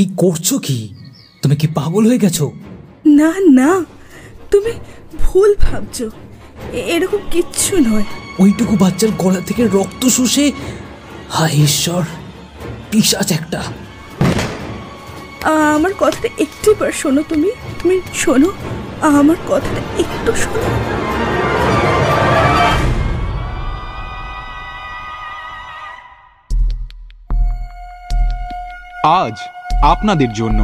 কি করছ কি? তুমি কি পাগল হয়ে গেছো? না না তুমি ভুল ভাবছ। এরকম কিচ্ছু নয়। ওইটুকু বাচ্চার গলা থেকে রক্ত শুষে হায় ঈশ্বর পিসাচ একটা। আমার কথাটা একটিবার শোনো তুমি। তুমি শোনো আমার কথাটা একটু শোনো। আজ আপনাদের জন্য।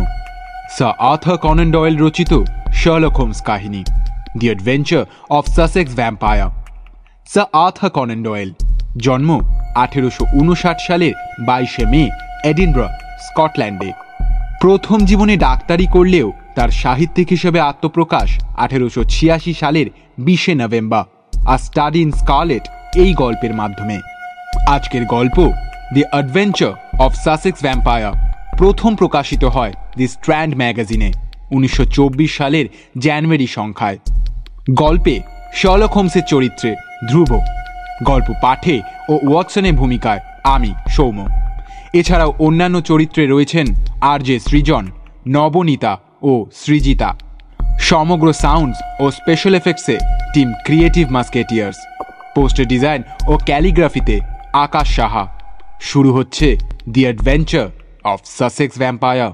স্যার আর্থার কনন ডয়েল রচিত শার্লক হোমস কাহিনী। The adventure of Sussex vampire. Sir Arthur Conan Doyle, জন্ম আঠেরোশো উনষাট সালের বাইশে মে, এডিনব্র, স্কটল্যান্ডে। প্রথম জীবনে ডাক্তারি করলেও তার সাহিত্যিক হিসেবে আত্মপ্রকাশ আঠেরোশো ছিয়াশি সালের বিশে নভেম্বর, আর স্টাডি ইন স্কারলেট এই গল্পের মাধ্যমে। আজকের গল্প the adventure of Sussex vampire. প্রথম প্রকাশিত হয় দি স্ট্র্যান্ড ম্যাগাজিনে, উনিশশো চব্বিশ সালের জানুয়ারি সংখ্যায়। গল্পে শলক হোমসের চরিত্রে ধ্রুব। গল্প পাঠে ও ওয়াটসনের ভূমিকায় আমি, সৌম্য। এছাড়াও অন্যান্য চরিত্রে রয়েছেন আর জে সৃজন, নবনীতা ও সৃজিতা। সমগ্র সাউন্ডস ও special এফেক্টসে team creative musketeers. Poster design ও ক্যালিগ্রাফিতে আকাশ সাহা। শুরু হচ্ছে the adventure. Of Sussex vampire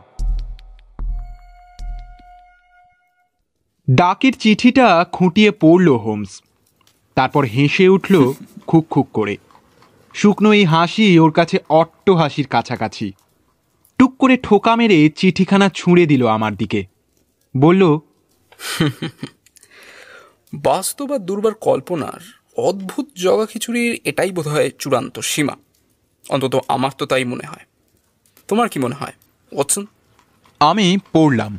ডাকের চিঠিটা খুঁটিয়ে পড়ল হোমস। তারপর হেসে উঠল খুক খুক করে। শুকনো এই হাসি ওর কাছে অট্ট হাসির কাছাকাছি। টুক করে ঠোকা মেরে চিঠিখানা ছুঁড়ে দিল আমার দিকে। বলল, বাস্তব আর দুর্বার কল্পনার অদ্ভুত জগা খিচুড়ির এটাই বোধহয় চূড়ান্ত সীমা। অন্তত আমার তো তাই মনে হয়। তোমার কি মনে হয়, ওয়াটসন? আমি পড়লাম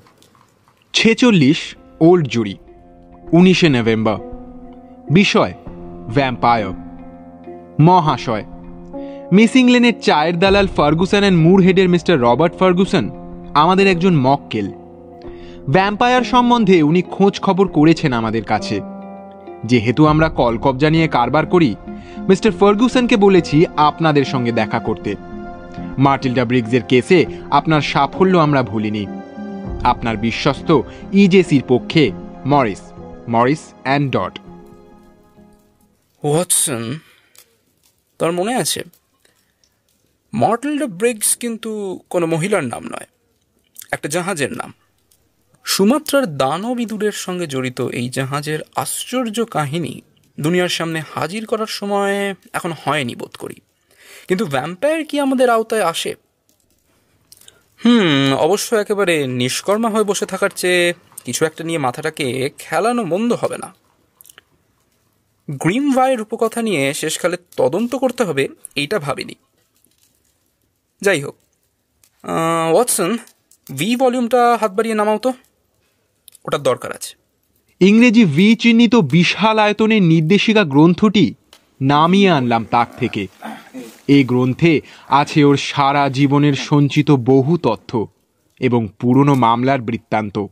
ছেচল্লিশ ওল্ড জুরি, উনিশে নভেম্বর। বিষয় ভ্যাম্পায়র মহাশয়, মিসিং লেনের চায়ের দালাল ফার্গুসন অ্যান্ড মুরহেডের মিস্টার রবার্ট ফার্গুসন আমাদের একজন মক্কেল। ভ্যাম্পায়ার সম্বন্ধে উনি খোঁজ খবর করেছেন আমাদের কাছে। যেহেতু আমরা কলকবজা নিয়ে কারবার করি, মিস্টার ফার্গুসনকে বলেছি আপনাদের সঙ্গে দেখা করতে। মার্টিল্ডা ব্রিগসের কেসে আপনার সাফল্য আমরা ভুলিনি। আপনার বিশ্বস্ত ইজেসির পক্ষে Morris Morris and Dodd. Watson, তার মনে আছে? মর্টেলডা ব্রিগস কিন্তু কোনো মহিলার নাম নয়, একটা জাহাজের নাম। সুমাত্রার দানব ইঁদুরের সঙ্গে জড়িত এই জাহাজের আশ্চর্য কাহিনী দুনিয়ার সামনে হাজির করার সময় এখন হয়নি বোধ করি। কিন্তু ভ্যাম্পায়ার কি আমাদের আওতায় আসে? হুম, অবশ্য একেবারে নিষ্কর্মা হয়ে বসে থাকার চেয়ে কিছু একটা নিয়ে মাথাটাকে খেলানো মন্দ হবে না। গ্রিম ভাইয়ের রূপকথা নিয়ে শেষকালে তদন্ত করতে হবে, এইটা ভাবিনি। যাই হোক ওয়াটসন ভি ভলিউমটা হাত বাড়িয়ে নামাও তো। ওটার দরকার আছে। ইংরেজি ভি চিহ্নিত বিশাল আয়তনের নির্দেশিকা গ্রন্থটি নামিয়ে আনলাম তাক থেকে। এই গ্রন্থে আছে ওর সারা জীবনের সঞ্চিত বহু তথ্য এবং পুরনো মামলার বৃত্তান্ত।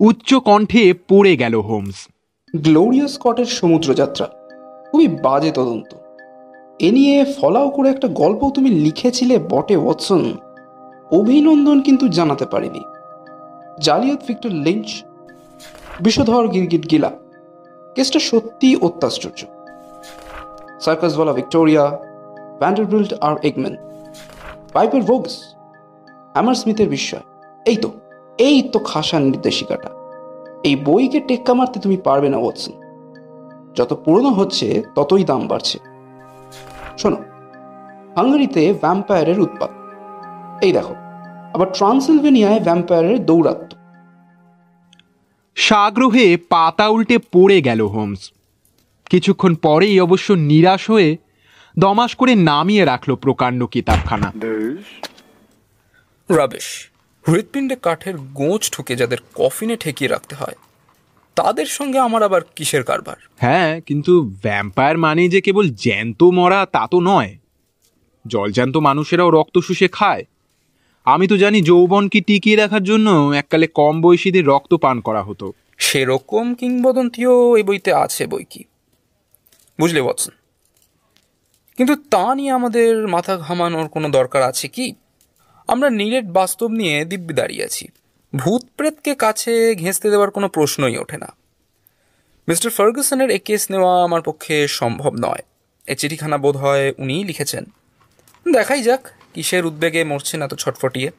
উচ্চ কণ্ঠে পড়ে গেল হোমস। গ্লোরিয়া স্কটের সমুদ্রযাত্রা। খুবই বাজে তদন্ত। এ নিয়ে ফলাও করে একটা গল্প তুমি লিখেছিলে বটে, ওয়াটসন। অভিনন্দন কিন্তু জানাতে পারিনি। জালিয়াত ভিক্টর লিঞ্চ, বিষধর গিরগিট গিলা। কেসটা সত্যি অত্যাশ্চর্য। সার্কাসওয়ালা ভিক্টোরিয়া ভ্যান্ডারবিল্ট আর এগম্যান পাইপের ভোগস হ্যামার স্মিথের বিস্ময়। এই তো এই তো খাসা নির্দেশিকাটা। এই বইকে টেক্কা মারতে তুমি পারবে না, ওয়াটসন। যত পুরনো হচ্ছে, ততই দাম বাড়ছে। শোনো, হাঙ্গারিতে ভ্যাম্পায়ারের উৎপাত। এই দেখো, আবার ট্রান্সিলভেনিয়ায় ভ্যাম্পায়ারের দৌরাত্ম সাগ্রহে পাতা উল্টে পড়ে গেল, হোমস। কিছুক্ষণ পরেই অবশ্য নিরাশ হয়ে দমাস করে নামিয়ে রাখল প্রকাণ্ড কিতাবখানা। রাবেশ হৃৎপিণ্ডে কাঠের গোঁজ ঠুকে যাদের কফিনে ঠেকিয়ে রাখতে হয় তাদের সঙ্গে আমার আবার কিসের কারবার? হ্যাঁ কিন্তু ভ্যাম্পায়ার মানে যে কেবল জ্যান্ত মরা তা তো নয়। জলজ্যান্ত মানুষেরাও রক্ত শুষে খায়। আমি তো জানি যৌবনকে টিকিয়ে রাখার জন্য এককালে কম বয়সীদের রক্ত পান করা হতো। সেরকম কিংবদন্তিও এই বইতে আছে বই কি বুঝলে, ওয়াটসন? কিন্তু তা নিয়ে আমাদের মাথা ঘামানোর কোনো দরকার আছে কি? আমরা নিরেট বাস্তব নিয়ে দিব্যি দাঁড়িয়ে আছি। ভূত প্রেতকে কাছে ঘেঁচতে দেওয়ার কোনো প্রশ্নই ওঠে না। মিস্টার ফার্গুসনের এ কেস নেওয়া আমার পক্ষে সম্ভব নয়। এ চিঠিখানা বোধ হয় উনিই লিখেছেন। দেখাই যাক, কিসের উদ্বেগে মরছেন এত ছটফটিয়ে।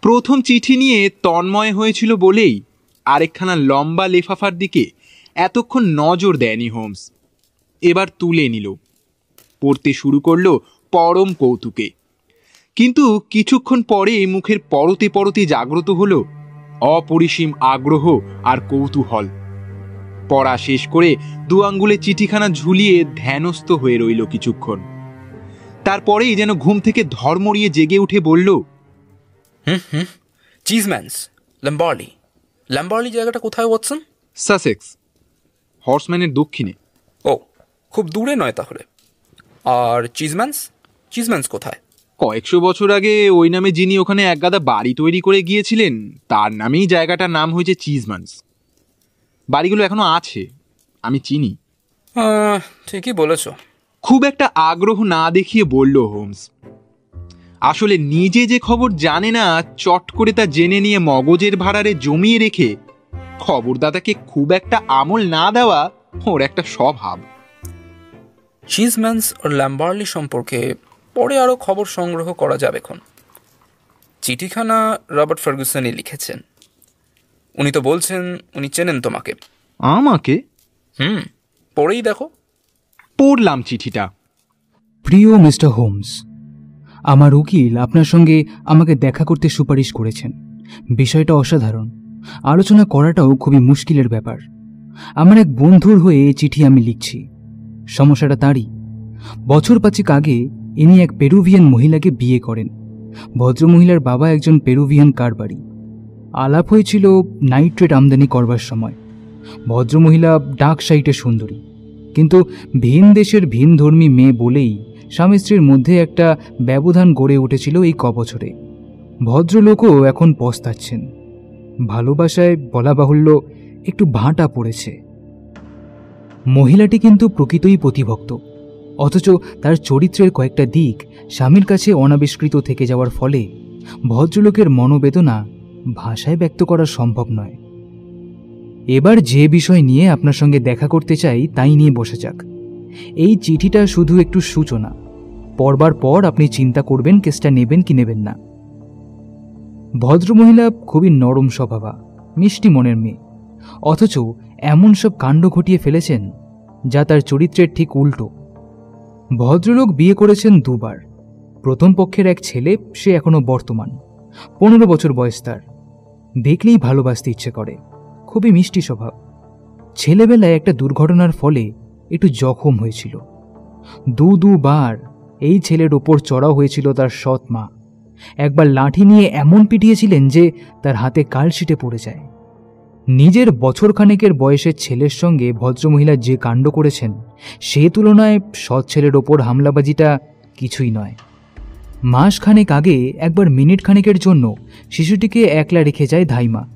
প্রথম চিঠি নিয়ে তন্ময় হয়েছিল বলেই আরেকখানা লম্বা লেফাফার দিকে এতক্ষণ নজর দেয়নি হোমস। এবার তুলে নিল। পড়তে শুরু করল পরম কৌতুকে। কিন্তু কিছুক্ষণ পরে মুখের পরতে পরতে জাগ্রত হলো অপরিসীম আগ্রহ আর কৌতূহল। পড়া শেষ করে দু আঙ্গুলে চিঠিখানা ঝুলিয়ে ধ্যানস্থ হয়ে রইল কিছুক্ষণ। তারপরেই যেন ঘুম থেকে ধর্মড়িয়ে জেগে উঠে বলল চিজম্যানস ল্যাম্বার্লি ল্যাম্বার্লি জায়গাটা কোথায় ওয়াটসন সাসেক্স হর্সম্যানের দক্ষিণে। ও খুব দূরে নয় তাহলে। আর চিজম্যান্স চিজম্যান্স কোথায়? কয়েকশো বছর আগে ওই নামে যিনি ওখানে একগাদা বাড়ি তৈরি করে গিয়েছিলেন তার নামেই জায়গাটার নাম হয়েছে চিজমান্স বাড়িগুলো এখনও আছে আমি চিনি। ঠিকই বলেছ। খুব একটা আগ্রহ না দেখিয়ে বলল হোমস আসলে নিজে যে খবর জানে না চট করে তা জেনে নিয়ে মগজের ভাড়ারে জমিয়ে রেখে খবরদাতাকে খুব একটা আমল না দেওয়া ওর একটা স্বভাব। চিজম্যানস আর ল্যাম্বার্লি সম্পর্কে পরে আরও খবর সংগ্রহ করা যাবে এখন। চিঠিখানা রবার্ট ফার্গুসনই লিখেছেন। উনি তো বলছেন উনি চেনেন তোমাকে। আমাকে? হুম পড়েই দেখো। পড়লাম চিঠিটা। প্রিয় মিস্টার হোমস আমার উকিল আপনার সঙ্গে আমাকে দেখা করতে সুপারিশ করেছেন। বিষয়টা অসাধারণ। আলোচনা করাটাও খুবই মুশকিলের ব্যাপার। আমার এক বন্ধুর হয়ে এই চিঠি আমি লিখছি। সমস্যাটা তাঁরই। বছর পাঁচেক আগে ইনি এক পেরুভিয়ান মহিলাকে বিয়ে করেন। ভদ্রমহিলার বাবা একজন পেরুভিয়ান কারবারি। আলাপ হয়েছিল নাইট্রেট আমদানি করবার সময়। ভদ্রমহিলা ডাক সাইটে সুন্দরী। কিন্তু ভিন দেশের ভিন ধর্মী মেয়ে বলেই স্বামী স্ত্রীর মধ্যে একটা ব্যবধান গড়ে উঠেছিল এই কবছরে। ভদ্রলোকও এখন পস্তাচ্ছেন। ভালোবাসায় বলা বাহুল্য একটু ভাঁটা পড়েছে। মহিলাটি কিন্তু প্রকৃতই প্রতিভক্ত অথচ তার চরিত্রের কয়েকটা দিক স্বামীর কাছে অনাবিষ্কৃত থেকে যাওয়ার ফলে ভদ্রলোকের মনোবেদনা ভাষায় ব্যক্ত করা সম্ভব নয়। এবার যে বিষয় নিয়ে আপনার সঙ্গে দেখা করতে চাই, তাই নিয়ে বসে যাক। এই চিঠিটা শুধু একটু সূচনা। পড়বার পর আপনি চিন্তা করবেন কেসটা নেবেন কি নেবেন না। ভদ্রমহিলা খুবই নরম স্বভাবা, মিষ্টি মনের মেয়ে। অথচ এমন সব কাণ্ড ঘটিয়ে ফেলেছেন যা তার চরিত্রের ঠিক উল্টো। ভদ্রলোক বিয়ে করেছেন দুবার। প্রথম পক্ষের এক ছেলে, সে এখনও বর্তমান। পনেরো বছর বয়স তার। দেখলেই ভালোবাসতে ইচ্ছে করে। খুবই মিষ্টি স্বভাব। ছেলেবেলায় একটা দুর্ঘটনার ফলে একটু জখম হয়েছিল। দু দুবার এই ছেলের ওপর চড়াও হয়েছিল তার সৎ মা। একবার লাঠি নিয়ে এমন পিটিয়েছিলেন যে তার হাতে কালশিটে পড়ে যায়। নিজের বছরখানেকের বয়সের ছেলের সঙ্গে ভদ্রমহিলা যে কাণ্ড করেছেন, সে তুলনায় সৎ ছেলের ওপর হামলাবাজিটা কিছুই নয়। মাসখানেক আগে, একবার মিনিট খানেকের জন্য, শিশুটিকে একলা রেখে যায় ধাইমা।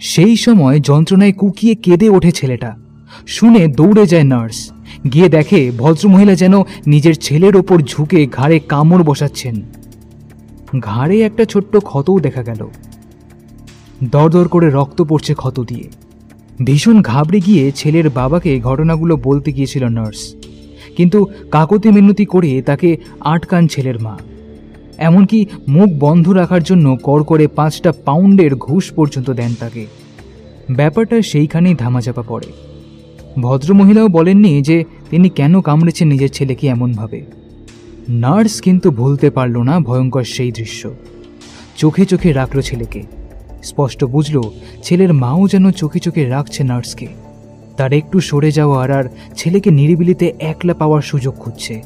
সেই সময় যন্ত্রণায় কুকিয়ে কেঁদে ওঠে ছেলেটা। শুনে দৌড়ে যায় নার্স। গিয়ে দেখে ভদ্রমহিলা যেন নিজের ছেলের ওপর ঝুঁকে ঘাড়ে কামড় বসাচ্ছেন। ঘাড়ে একটা ছোট্ট ক্ষতও দেখা গেল। দরদর করে রক্ত পড়ছে ক্ষত দিয়ে। ভীষণ ঘাবড়ে গিয়ে ছেলের বাবাকে ঘটনাগুলো বলতে গিয়েছিল নার্স। কিন্তু কাকতি মিনতি করে তাকে আটকান ছেলের মা। এমনকি মুখ বন্ধ রাখার জন্য কর করে পাঁচটা পাউন্ডের ঘুষ পর্যন্ত দেন তাকে। ব্যাপারটা সেইখানেই ধামাচাপা পড়ে। ভদ্রমহিলাও বলেননি যে তিনি কেন কামড়েছেন নিজের ছেলেকে এমনভাবে। নার্স কিন্তু ভুলতে পারল না ভয়ঙ্কর সেই দৃশ্য। চোখে চোখে রাখল ছেলেকে। স্পষ্ট বুঝল, ছেলের মাও যেন চোখে চোখে রাখছে নার্সকে। তার একটু সরে যাওয়ার আর ছেলেকে নিরিবিলিতে একলা পাওয়ার সুযোগ খুঁজছে।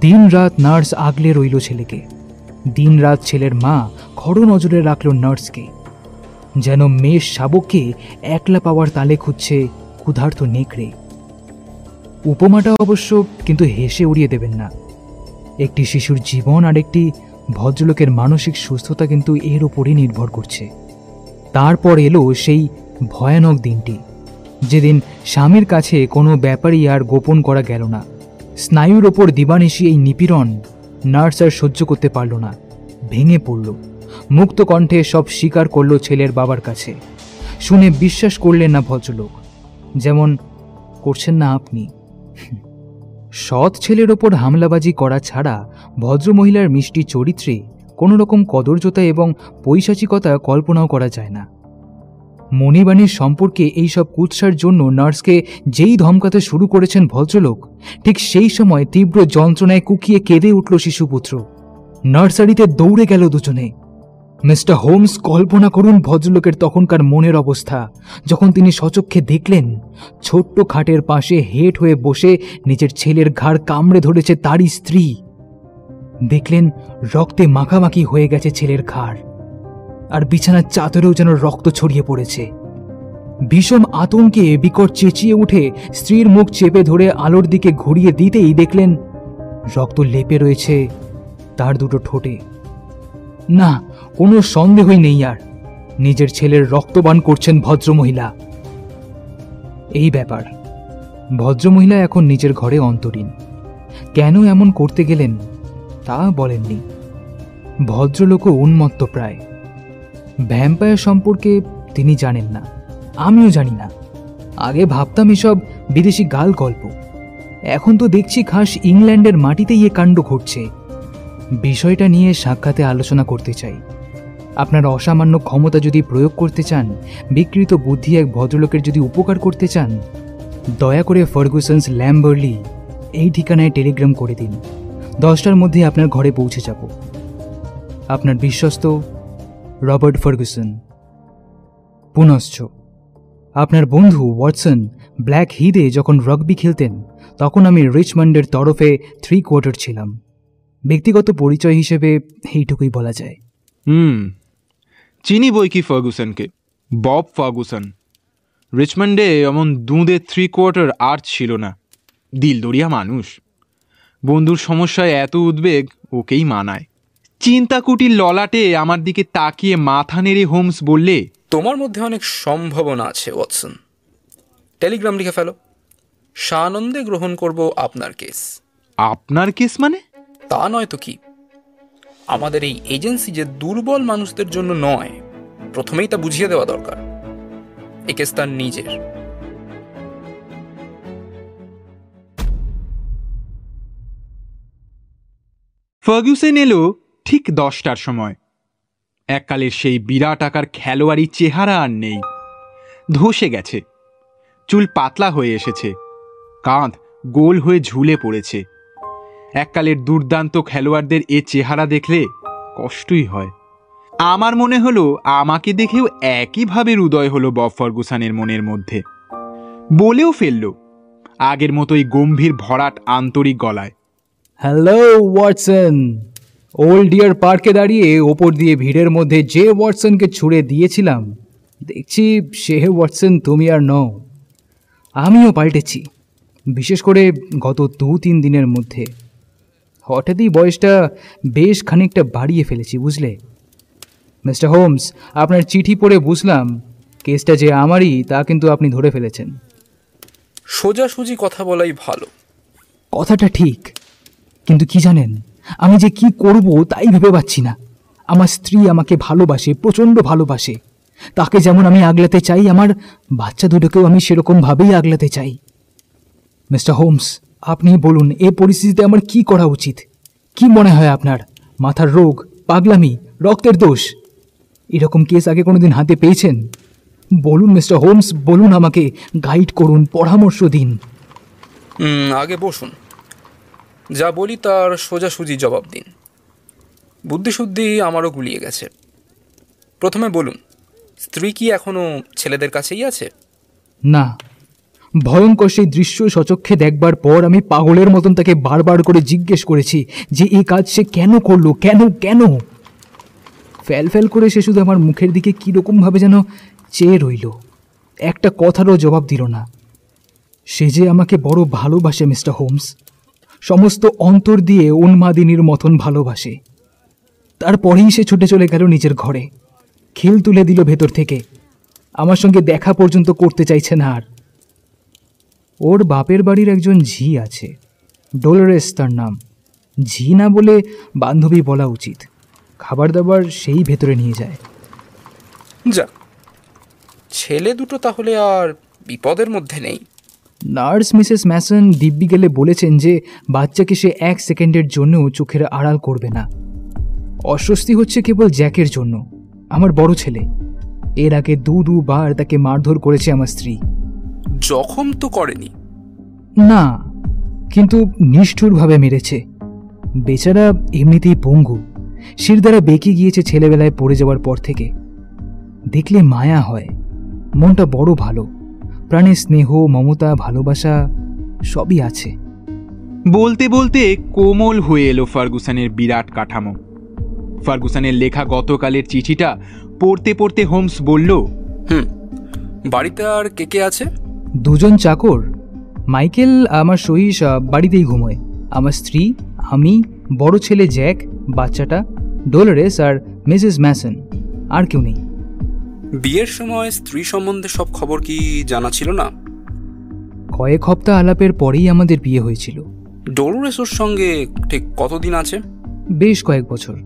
দিন রাত নার্স আগলে রইল ছেলেকে। দিন রাত ছেলের মা খড় নজরে রাখল নার্সকে। যেন মেষ শাবককে একলা পাওয়ার তালে খুঁজছে ক্ষুধার্ত নেকড়ে। উপমাটা অবশ্য কিন্তু হেসে উড়িয়ে দেবেন না। একটি শিশুর জীবন আর একটি ভদ্রলোকের মানসিক সুস্থতা কিন্তু এর উপরই নির্ভর করছে। তারপর এলো সেই ভয়ানক দিনটি। যেদিন স্বামীর কাছে কোনো ব্যাপারই আর গোপন করা গেল না। স্নায়ুর ওপর দিবানিশি এই নিপীড়ন নার্স আর সহ্য করতে পারল না। ভেঙে পড়ল। মুক্ত কণ্ঠে সব স্বীকার করল ছেলের বাবার কাছে। শুনে বিশ্বাস করলেন না ভদ্রলোক। যেমন, করছেন না আপনি? সৎ ছেলের ওপর হামলাবাজি করা ছাড়া ভদ্রমহিলার মিষ্টি চরিত্রে কোনো রকম কদর্যতা এবং পৈশাচিকতা কল্পনাও করা যায় না। মণিবাণীর সম্পর্কে এইসব কুৎসার জন্য নার্সকে যেই ধমকাতে শুরু করেছেন ভদ্রলোক, ঠিক সেই সময় তীব্র যন্ত্রণায় কুকিয়ে কেঁদে উঠল শিশুপুত্র। নার্সারিতে দৌড়ে গেল দুজনে। মিস্টার হোমস কল্পনা করুন ভদ্রলোকের তখনকার মনের অবস্থা। যখন তিনি সচক্ষে দেখলেন, ছোট্ট খাটের পাশে হেট হয়ে বসে নিজের ছেলের ঘাড় কামড়ে ধরেছে তারই স্ত্রী। দেখলেন, রক্তে মাখামাখি হয়ে গেছে ছেলের ঘাড়। আর বিছানার চাদরেও যেন রক্ত ছড়িয়ে পড়েছে। বিষম আতঙ্কে বিকট চেঁচিয়ে উঠে স্ত্রীর মুখ চেপে ধরে আলোর দিকে ঘুরিয়ে দিতেই দেখলেন, রক্ত লেপে রয়েছে তার দুটো ঠোঁটে। না কোনো সন্দেহই নেই আর। নিজের ছেলের রক্তবান করছেন ভদ্রমহিলা। এই ব্যাপার। ভদ্রমহিলা এখন নিজের ঘরে অন্তরীণ। কেন এমন করতে গেলেন, তা বলেননি। ভদ্রলোকও উন্মত্ত প্রায়। ভ্যাম্পায়ার সম্পর্কে তিনি জানেন না। আমিও জানি না। আগে ভাবতাম এসব বিদেশি গাল গল্প। এখন তো দেখছি খাস ইংল্যান্ডের মাটিতেই এ কাণ্ড ঘটছে। বিষয়টা নিয়ে সাক্ষাতে আলোচনা করতে চাই। আপনার অসামান্য ক্ষমতা যদি প্রয়োগ করতে চান, বিকৃত বুদ্ধি এক ভদ্রলোকের যদি উপকার করতে চান, দয়া করে ফার্গুসন্স ল্যাম্বার্লি এই ঠিকানায় টেলিগ্রাম করে দিন। দশটার মধ্যে আপনার ঘরে পৌঁছে যাব। আপনার বিশ্বস্ত রবার্ট ফার্গুসন। পুনশ্চ, আপনার বন্ধু ওয়াটসন ব্ল্যাক হিদে যখন রগবি খেলতেন, তখন আমি রিচমন্ডের তরফে থ্রি কোয়ার্টার ছিলাম। ব্যক্তিগত পরিচয় হিসেবে এইটুকুই বলা যায়। হুম চিনি বই কি ফার্গুসনকে? Bob Ferguson. রিচমন্ডে এমন দুঁদে থ্রি কোয়ার্টার আর ছিল না। দিলদরিয়া মানুষ। বন্ধুর সমস্যায় এত উদ্বেগ ওকেই মানায়। চিন্তাকুটির ললাটে আমার দিকে তাকিয়ে মাথা নেড়ে হোমস বললে তোমার মধ্যে অনেক সম্ভাবনা আছে ওয়াটসন। টেলিগ্রাম লিখে ফেলো। সানন্দে গ্রহণ করব আপনার কেস। আপনার কেস মানে? তা নয় তো কি? আমাদের এই এজেন্সি যে দুর্বল মানুষদের জন্য নয়, প্রথমেই তা বুঝিয়ে দেওয়া দরকার। এ কেস তার নিজের। ফার্গুসেন এলো ঠিক দশটার সময়। এককালের সেই বিরাট আকার খেলোয়াড়ি চেহারা আর নেই। ধসে গেছে। চুল পাতলা হয়ে এসেছে। কাঁধ গোল হয়ে ঝুলে পড়েছে। এককালের দুর্দান্ত খেলোয়াড়দের এ চেহারা দেখলে কষ্টই হয়। আমার মনে হলো আমাকে দেখেও একইভাবে হৃদয় হলো বব ফার্গুসানের মনের মধ্যে। বলেও ফেলল, আগের মতোই গম্ভীর ভরাট আন্তরিক গলায় হ্যালো ওয়াটসন ওল্ড ডিয়ার পার্কে দাঁড়িয়ে ওপর দিয়ে ভিড়ের মধ্যে যে ওয়াটসনকে ছুড়ে দিয়েছিলাম, দেখছি সে ওয়াটসন তুমি আর নও। আমিও পাল্টেছি, বিশেষ করে গত দু তিন দিনের মধ্যে। হঠাৎই বয়সটা বেশ খানিকটা বাড়িয়ে ফেলেছি বুঝলে? মিস্টার হোমস আপনার চিঠি পড়ে বুঝলাম কেসটা যে আমারই তা কিন্তু আপনি ধরে ফেলেছেন। সোজাসুজি কথা বলাই ভালো। কথাটা ঠিক কিন্তু কি জানেন আমি যে কি করব তাই ভেবে পাচ্ছি না। আমার স্ত্রী আমাকে ভালোবাসে প্রচণ্ড ভালোবাসে। তাকে যেমন আমি আগলাতে চাই আমার বাচ্চা দুটোকেও আমি সেরকমভাবেই আগলাতে চাই। মিস্টার হোমস আপনি বলুন এ পরিস্থিতিতে আমার কি করা উচিত? কি মনে হয় আপনার? মাথার রোগ পাগলামি রক্তের দোষ? এরকম কেস আগে কোনোদিন হাতে পেয়েছেন? বলুন মিস্টার হোমস বলুন আমাকে গাইড করুন পরামর্শ দিন। আগে বসুন। যা বলি তার সোজাসুজি জবাব দিন। বুদ্ধিশুদ্ধি আমারও গুলিয়ে গেছে। প্রথমে বলুন স্ত্রী কি এখনও ছেলেদের কাছেই আছে? না। ভয়ঙ্কর সেই দৃশ্য সচক্ষে দেখবার পর আমি পাগলের মতন তাকে বারবার করে জিজ্ঞেস করেছি যে এই কাজ সে কেন করল, কেন কেন? ফ্যাল ফ্যাল করে সে শুধু আমার মুখের দিকে কীরকমভাবে যেন চেয়ে রইল। একটা কথারও জবাব দিল না। সে যে আমাকে বড় ভালোবাসে, মিস্টার হোমস। সমস্ত অন্তর দিয়ে উন্মাদিনীর মতন ভালোবাসে। তারপরেই সে ছুটে চলে গেল নিজের ঘরে। খিল তুলে দিল ভেতর থেকে। আমার সঙ্গে দেখা পর্যন্ত করতে চাইছে না আর। ওর বাপের বাড়ির একজন ঝি আছে। ডোলরেস তার নাম। ঝি না বলে বান্ধবী বলা উচিত। খাবার দাবার সেই ভেতরে নিয়ে যায়। যাক ছেলে দুটো তাহলে আর বিপদের মধ্যে নেই। নার্স মিসেস ম্যাসন দিব্যি গেলে বলেছেন যে বাচ্চাকে সে এক সেকেন্ডের জন্যও চোখের আড়াল করবে না। অস্বস্তি হচ্ছে কেবল জ্যাকের জন্য। আমার বড় ছেলে। এর আগে দু দুবার তাকে মারধর করেছে আমার স্ত্রী। জখম তো করেনি। না কিন্তু নিষ্ঠুরভাবে মেরেছে। বেচারা এমনিতেই পঙ্গু। শির দ্বারা বেঁকে গিয়েছে ছেলেবেলায় পড়ে যাওয়ার পর থেকে। দেখলে মায়া হয়। মনটা বড় ভালো। প্রাণের স্নেহ মমতা ভালোবাসা সবই আছে। বলতে বলতে কোমল হয়ে এলো ফার্গুসানের বিরাট কাঠামো। ফার্গুসানের লেখা গতকালের চিঠিটা পড়তে পড়তে হোমস বলল হুম বাড়িতে আর কে কে আছে? দুজন চাকর। মাইকেল আমার সহিস বাড়িতেই ঘুমোয়। আমার স্ত্রী আমি বড় ছেলে জ্যাক বাচ্চাটা ডোলারেস আর মিসেস ম্যাসন আর কেউ নেই। বিয়ের সময় স্ত্রী সম্বন্ধে সব খবর কি জানা ছিল না? কয়েক হপ্তাহ আলাপের পরেই আমাদের বিয়ে হয়েছিল। ডোলোরেসোর সঙ্গে ঠিক কতদিন আছে? বেশ কয়েক বছর।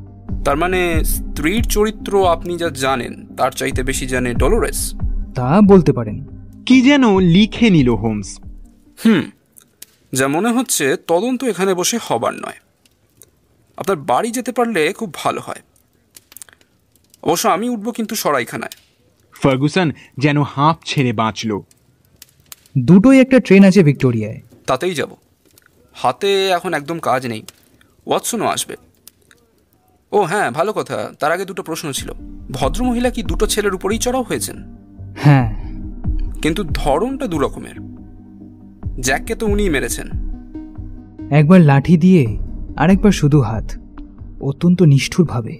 তার মানে স্ত্রীর চরিত্র আপনি যা জানেন তার চাইতে বেশি জানে ডলোরেস? তা বলতে পারেন। কি যেন লিখে নিল হোমস। হুম যা মনে হচ্ছে তদন্ত এখানে বসে হবার নয়। আপনার বাড়ি যেতে পারলে খুব ভালো হয়। অবশ্য আমি উঠবো কিন্তু সরাইখানায়। ফার্গুসন যেন হাঁপ ছেড়ে বাঁচল। দুটোই একটা ট্রেন আছে ভিক্টোরিয়ায়। তাতেই যাব। হাতে এখন একদম কাজ নেই। ওয়াটসনও আসবে। ও হ্যাঁ ভালো কথা। তার আগে দুটো প্রশ্ন ছিল। ভদ্রমহিলা কি দুটো ছেলের উপরেই চড়াও হয়েছেন? হ্যাঁ। কিন্তু ধরনটা দুরকমের। জ্যাককে তো উনিই মেরেছেন। একবার লাঠি দিয়ে আরেকবার শুধু হাত। অত্যন্ত নিষ্ঠুরভাবে।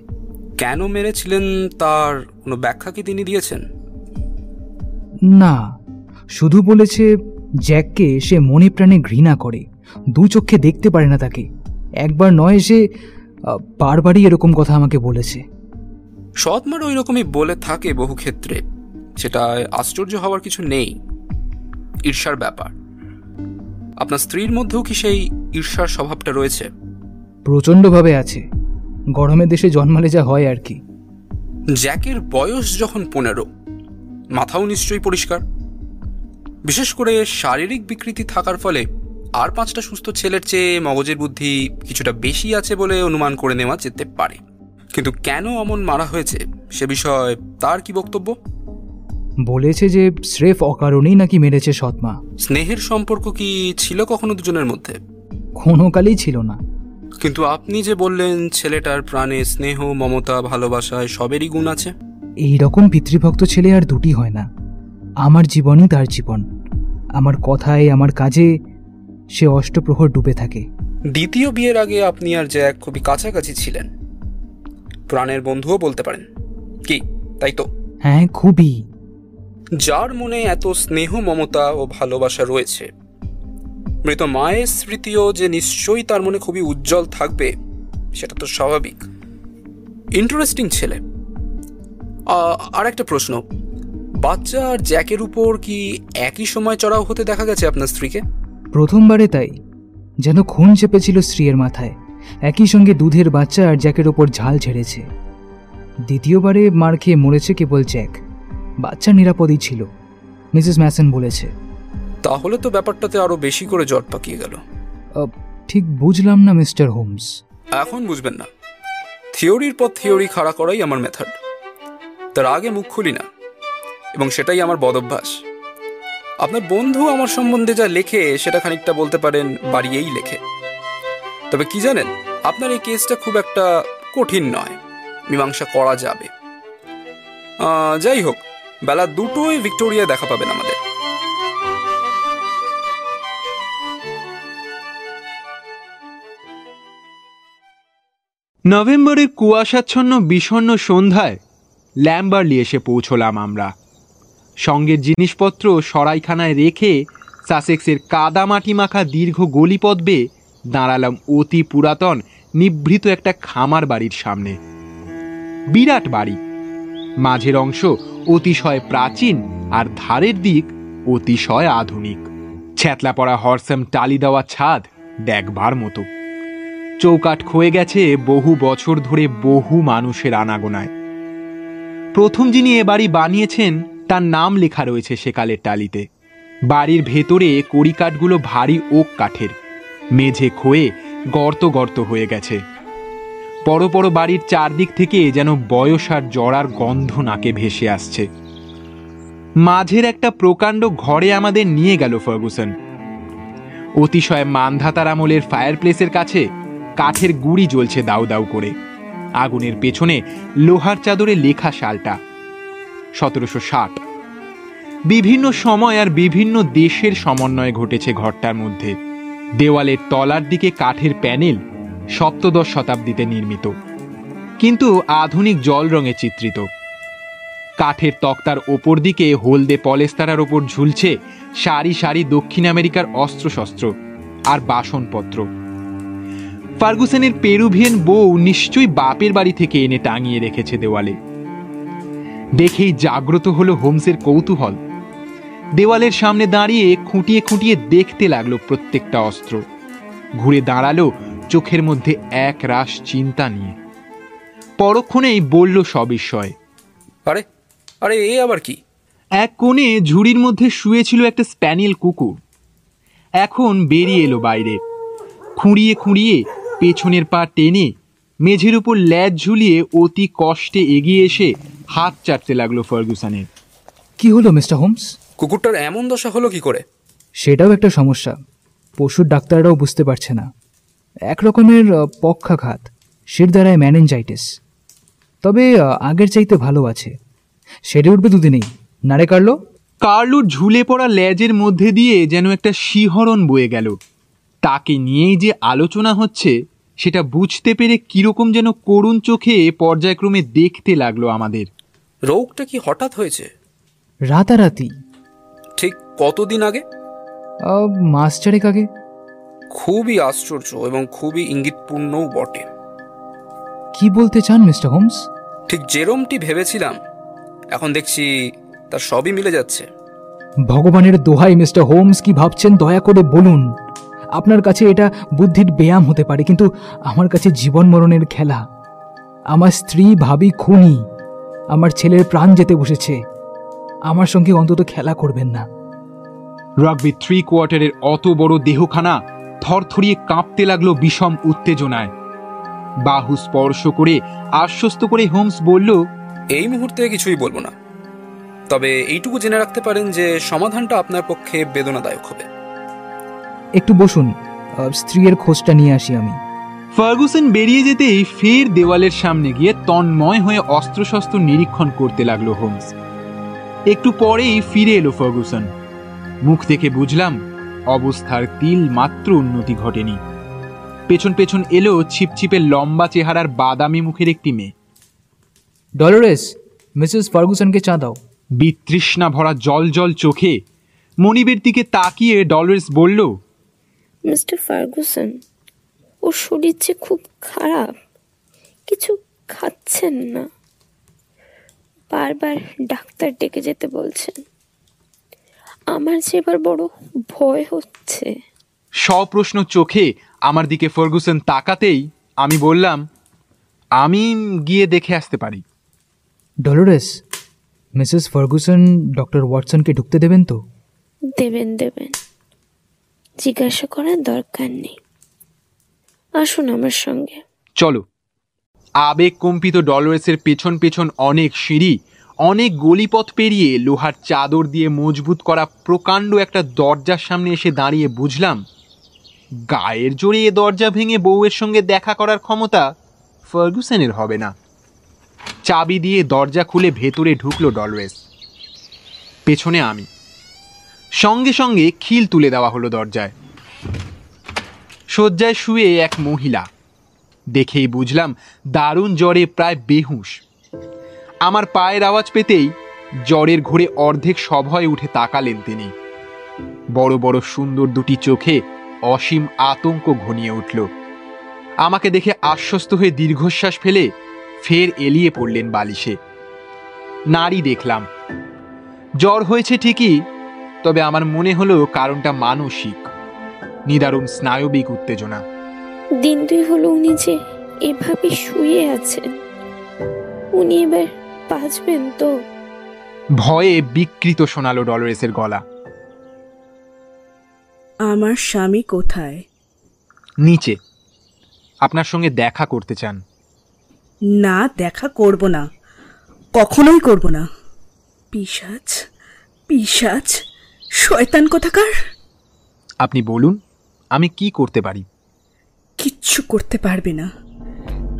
কেন মেরেছিলেন তার কোনো ব্যাখ্যা কি তিনি দিয়েছেন? না শুধু বলেছে জ্যাককে সে মনে প্রাণে ঘৃণা করে। দু চোখে দেখতে পারে না তাকে। একবার নয় সে বারবারই এরকম কথা আমাকে বলেছে। সৎমার ওই রকমই বলে থাকে বহু ক্ষেত্রে। সেটা আশ্চর্য হওয়ার কিছু নেই। ঈর্ষার ব্যাপার। আপনার স্ত্রীর মধ্যেও কি সেই ঈর্ষার স্বভাবটা রয়েছে? প্রচণ্ডভাবে আছে। গরমে দেশে জন্মালে যা হয় আর কি। জ্যাকের বয়স যখন পনেরো মাথাও নিশ্চয়ই পরিষ্কার। বিশেষ করে শারীরিক বিকৃতি থাকার ফলে আর পাঁচটা সুস্থ ছেলের চেয়ে মগজের বুদ্ধি কিছুটা বেশি আছে বলে অনুমান করে নেওয়া যেতে পারে। কিন্তু কেন অমন মারা হয়েছে সে বিষয়ে তার কি বক্তব্য? বলেছে যে স্রেফ অকারণেই নাকি মেরেছে সৎমা। স্নেহের সম্পর্ক কি ছিল কখনো দুজনের মধ্যে? কোনো কালেই ছিল না। কিন্তু আপনি যে বললেন ছেলেটার প্রাণে স্নেহ মমতা ভালোবাসায় সবেরই গুণ আছে। এই রকম পিতৃভক্ত ছেলে আর দুটি হয় না। আমার জীবনই তার জীবন। আমার কথায় আমার কাজে সে অষ্টপ্রহর ডুবে থাকে। দ্বিতীয় বিয়ের আগে আপনি আর জ্যাক খুবই কাছাকাছি ছিলেন। প্রাণের বন্ধুও বলতে পারেন। কি তাই তো? হ্যাঁ খুবই। যার মনে এত স্নেহ, মমতা ও ভালোবাসা রয়েছে। মৃত মায়ের স্মৃতিও যে নিশ্চয়ই তার মনে খুবই উজ্জ্বল থাকবে, সেটা তো স্বাভাবিক। ইন্টারেস্টিং ছেলে। আর একটা প্রশ্ন। বাচ্চা আর জ্যাকের উপর কি একই সময় চড়াও হতে দেখা গেছে আপনার স্ত্রীকে? প্রথমবারে তাই। যেন খুন চেপেছিল স্ত্রীর মাথায়। একই সঙ্গে দুধের বাচ্চা আর জ্যাকের ওপর ঝাল ছেড়েছে দ্বিতীয়বারে মার খেয়ে মরেছে কেবল জ্যাক। বাচ্চা নিরাপদই ছিল মিসেস ম্যাসন বলেছে। তাহলে তো ব্যাপারটাতে আরও বেশি করে জট পাকিয়ে গেল। ঠিক বুঝলাম না মিস্টার হোমস। এখন বুঝবেন না। থিওরির পর থিওরি খাড়া করাই আমার মেথড। তার আগে মুখ খুলি না এবং সেটাই আমার বদভ্যাস। আপনার বন্ধু আমার সম্বন্ধে যা লেখে সেটা খানিকটা বলতে পারেন বাড়িয়েই লেখে। তবে কি জানেন আপনার এই কেসটা খুব একটা কঠিন নয়। মীমাংসা করা যাবে। যাই হোক বেলা দুটোই ভিক্টোরিয়া দেখা পাবেন আমাদের। নভেম্বরের কুয়াশাচ্ছন্ন বিষণ্ণ সন্ধ্যায় ল্যাম্বার্লি এসে পৌঁছলাম আমরা। সঙ্গের জিনিসপত্র সরাইখানায় রেখে সাসেক্সের কাদামাটি মাখা দীর্ঘ গলিপথ বেয়ে দাঁড়ালাম অতি পুরাতন, নিভৃত একটা খামার বাড়ির সামনে। বিরাট বাড়ি। মাঝের অংশ অতিশয় প্রাচীন আর ধারের দিক অতিশয় আধুনিক। ছ্যাতলা পড়া হরসেম টালি দেওয়া ছাদ দেখবার মতো। চৌকাঠ ক্ষয়ে গেছে বহু বছর ধরে বহু মানুষের আনাগোনায়। প্রথম যিনি এ বাড়ি বানিয়েছেন, তার নাম লেখা রয়েছে সেকালের টালিতে। বাড়ির ভেতরে কড়িকাঠগুলো ভারী ওক কাঠের। মেঝে ক্ষয়ে গর্ত গর্ত হয়ে গেছে। বড় বড় বাড়ির চারদিক থেকে যেন বয়স আর জড়ার গন্ধ নাকে ভেসে আসছে। মাঝের একটা প্রকাণ্ড ঘরে আমাদের নিয়ে গেল ফার্গুসন অতিশয় মানধাতার আমলের ফায়ার প্লেসের কাছে কাঠের গুড়ি জ্বলছে দাউ দাউ করে। আগুনের পেছনে লোহার চাদরে লেখা সালটা সতেরোশো ষাট। বিভিন্ন সময় আর বিভিন্ন দেশের সমন্বয় ঘটেছে ঘরটার মধ্যে। দেওয়ালের তলার দিকে কাঠের প্যানেল সপ্তদশ শতাব্দীতে নির্মিত, কিন্তু আধুনিক জল রঙে চিত্রিত। কাঠের তক্তার ওপর দিকে হলদে পলেস্তারার ওপর ঝুলছে সারি সারি দক্ষিণ আমেরিকার অস্ত্রশস্ত্র আর বাসনপত্র। ফার্গুসেনের পেরুভিয়ান বউ নিশ্চয়ই বাপের বাড়ি থেকে এনে টাঙিয়ে রেখেছে দেওয়ালে। দেখেই জাগ্রত হলো হোমসের কৌতূহল। দেওয়ালের সামনে দাঁড়িয়ে খুঁটিয়ে খুঁটিয়ে দেখতে লাগল প্রত্যেকটা অস্ত্র। ঘুরে দাঁড়াল চোখের মধ্যে এক রাস চিন্তা নিয়ে। পরক্ষণেই বলল সবিস্ময় আরে আরে এ আবার কি? এক কোণে ঝুড়ির মধ্যে শুয়েছিল একটা স্প্যানিয়েল কুকুর। এখন বেরিয়ে এলো বাইরে। খুঁড়িয়ে খুঁড়িয়ে পেছনের পা টেনে মেঝের উপর ল্যাজ ঝুলিয়ে অতি কষ্টে এগিয়ে এসে হাত চাটতে লাগল ফার্গুসনের। কি হলো মিস্টার হোমস? কুকুরটার এমন দশা হলো কি করে? সেটাও একটা সমস্যা। পশুর ডাক্তাররাও বুঝতে পারছে না। এক রকমের পক্ষাঘাত শিরদারায় ম্যানেঞ্জাইটিস তবে আগের চাইতে ভালো আছে। সেরে উঠবে দুদিনেই। নারে কাটলো কার্লোর ঝুলে পড়া ল্যাজের মধ্যে দিয়ে যেন একটা শিহরণ বয়ে গেল। তাকে নিয়েই যে আলোচনা হচ্ছে সেটা বুঝতে পেরে কীরকম যেন করুণ চোখে পর্যায়ক্রমে দেখতে লাগল আমাদের। রোগটা কি হঠাৎ হয়েছে? রাতারাতি। ঠিক কতদিন আগে? মাস চারেক আগে। খুবই আশ্চর্য এবং খুবই ইঙ্গিতপূর্ণও বটে। কি বলতে চান মিস্টার হোমস? ঠিক যেরমটি ভেবেছিলাম এখন দেখছি তার সবই মিলে যাচ্ছে। ভগবানের দোহাই মিস্টার হোমস কি ভাবছেন? দয়া করে বলুন। আপনার কাছে এটা বুদ্ধির ব্যায়াম হতে পারে কিন্তু আমার কাছে জীবন মরণের খেলা। আমার স্ত্রী ভাবি খুনি আমার ছেলের প্রাণ যেতে বসেছে। আমার সঙ্গে অন্তত খেলা করবেন না। রাগবি থ্রি কোয়ার্টারের অত বড় দেহখানা থরথরিয়ে কাঁপতে লাগল বিষম উত্তেজনায়। বাহু স্পর্শ করে আশ্বস্ত করে হোমস বলল এই মুহূর্তে কিছুই বলব না। তবে এইটুকু জেনে রাখতে পারেন যে সমাধানটা আপনার পক্ষে বেদনাদায়ক হবে। একটু বসুন স্ত্রীর খোঁজটা নিয়ে আসি আমি। ফার্গুসন বেরিয়ে যেতেই ফের দেওয়ালের সামনে গিয়ে তন্ময় হয়ে অস্ত্রশস্ত্র নিরীক্ষণ করতে লাগল হোমস। একটু পরেই ফিরে এলো ফার্গুসন। মুখ দেখে বুঝলাম অবস্থার তিল মাত্র উন্নতি ঘটেনি। পেছন পেছন এলো ছিপছিপে লম্বা চেহারার বাদামি মুখের একটি মেয়ে। ডলোরেস মিসেস ফার্গুসনকে চা দাও। বিতৃষ্ণা ভরা জল জল চোখে মনিবের দিকে তাকিয়ে ডলার্স বলল মিস্টার ফার্গুসন ওর শরীর যে খুব খারাপ কিছু খাচ্ছেন না। বারবার ডাক্তার ডেকে যেতে বলছেন। আমার যে এবার বড় ভয় হচ্ছে। সপ্রশ্ন চোখে আমার দিকে ফার্গুসন তাকাতেই আমি বললাম আমি গিয়ে দেখে আসতে পারি। ডলোরেস মিসেস ফার্গুসন ডক্টর ওয়াটসনকে ঢুকতে দেবেন তো? দেবেন দেবেন। জিজ্ঞাসা করার দরকার নেই। আসুন আমার সঙ্গে। চলো। আবেগ কম্পিত ডলরেসের পেছন পেছন অনেক সিঁড়ি অনেক গলিপথ পেরিয়ে লোহার চাদর দিয়ে মজবুত করা প্রকাণ্ড একটা দরজার সামনে এসে দাঁড়িয়ে বুঝলাম, গায়ের জোরে এ দরজা ভেঙে বউয়ের সঙ্গে দেখা করার ক্ষমতা ফার্গুসনের হবে না। চাবি দিয়ে দরজা খুলে ভেতরে ঢুকলো ডলরেস পেছনে আমি। সঙ্গে সঙ্গে খিল তুলে দেওয়া হলো দরজায়। শয্যায় শুয়ে এক মহিলা। দেখেই বুঝলাম, দারুণ জ্বরে প্রায় বেহুশ। আমার পায়ের আওয়াজ পেতেই জ্বরের ঘোরে অর্ধেক সভয়ে উঠে তাকালেন তিনি। বড় বড় সুন্দর দুটি চোখে অসীম আতঙ্ক ঘনিয়ে উঠল। আমাকে দেখে আশ্বস্ত হয়ে দীর্ঘশ্বাস ফেলে ফের এলিয়ে পড়লেন বালিশে। নারী দেখলাম। জ্বর হয়েছে ঠিকই, তবে আমার মনে হলো কারণটা মানসিক, নিদারুণ স্নায়বিক উত্তেজনা। দিন দুই হলো উনি যে এভাবে শুয়ে আছেন, উনি এবার বাঁচবেন তো? ভয়ে বিকৃত শোনালো ডলরেসের গলা। আমার স্বামী কোথায়? নিচে। আপনার সঙ্গে দেখা করতে চান। না দেখা করব না। কখনোই করব না। পিসাচ পিসাচ শয়তান কোথাকার? আপনি বলুন আমি কি করতে পারি? কিচ্ছু করতে পারবে না।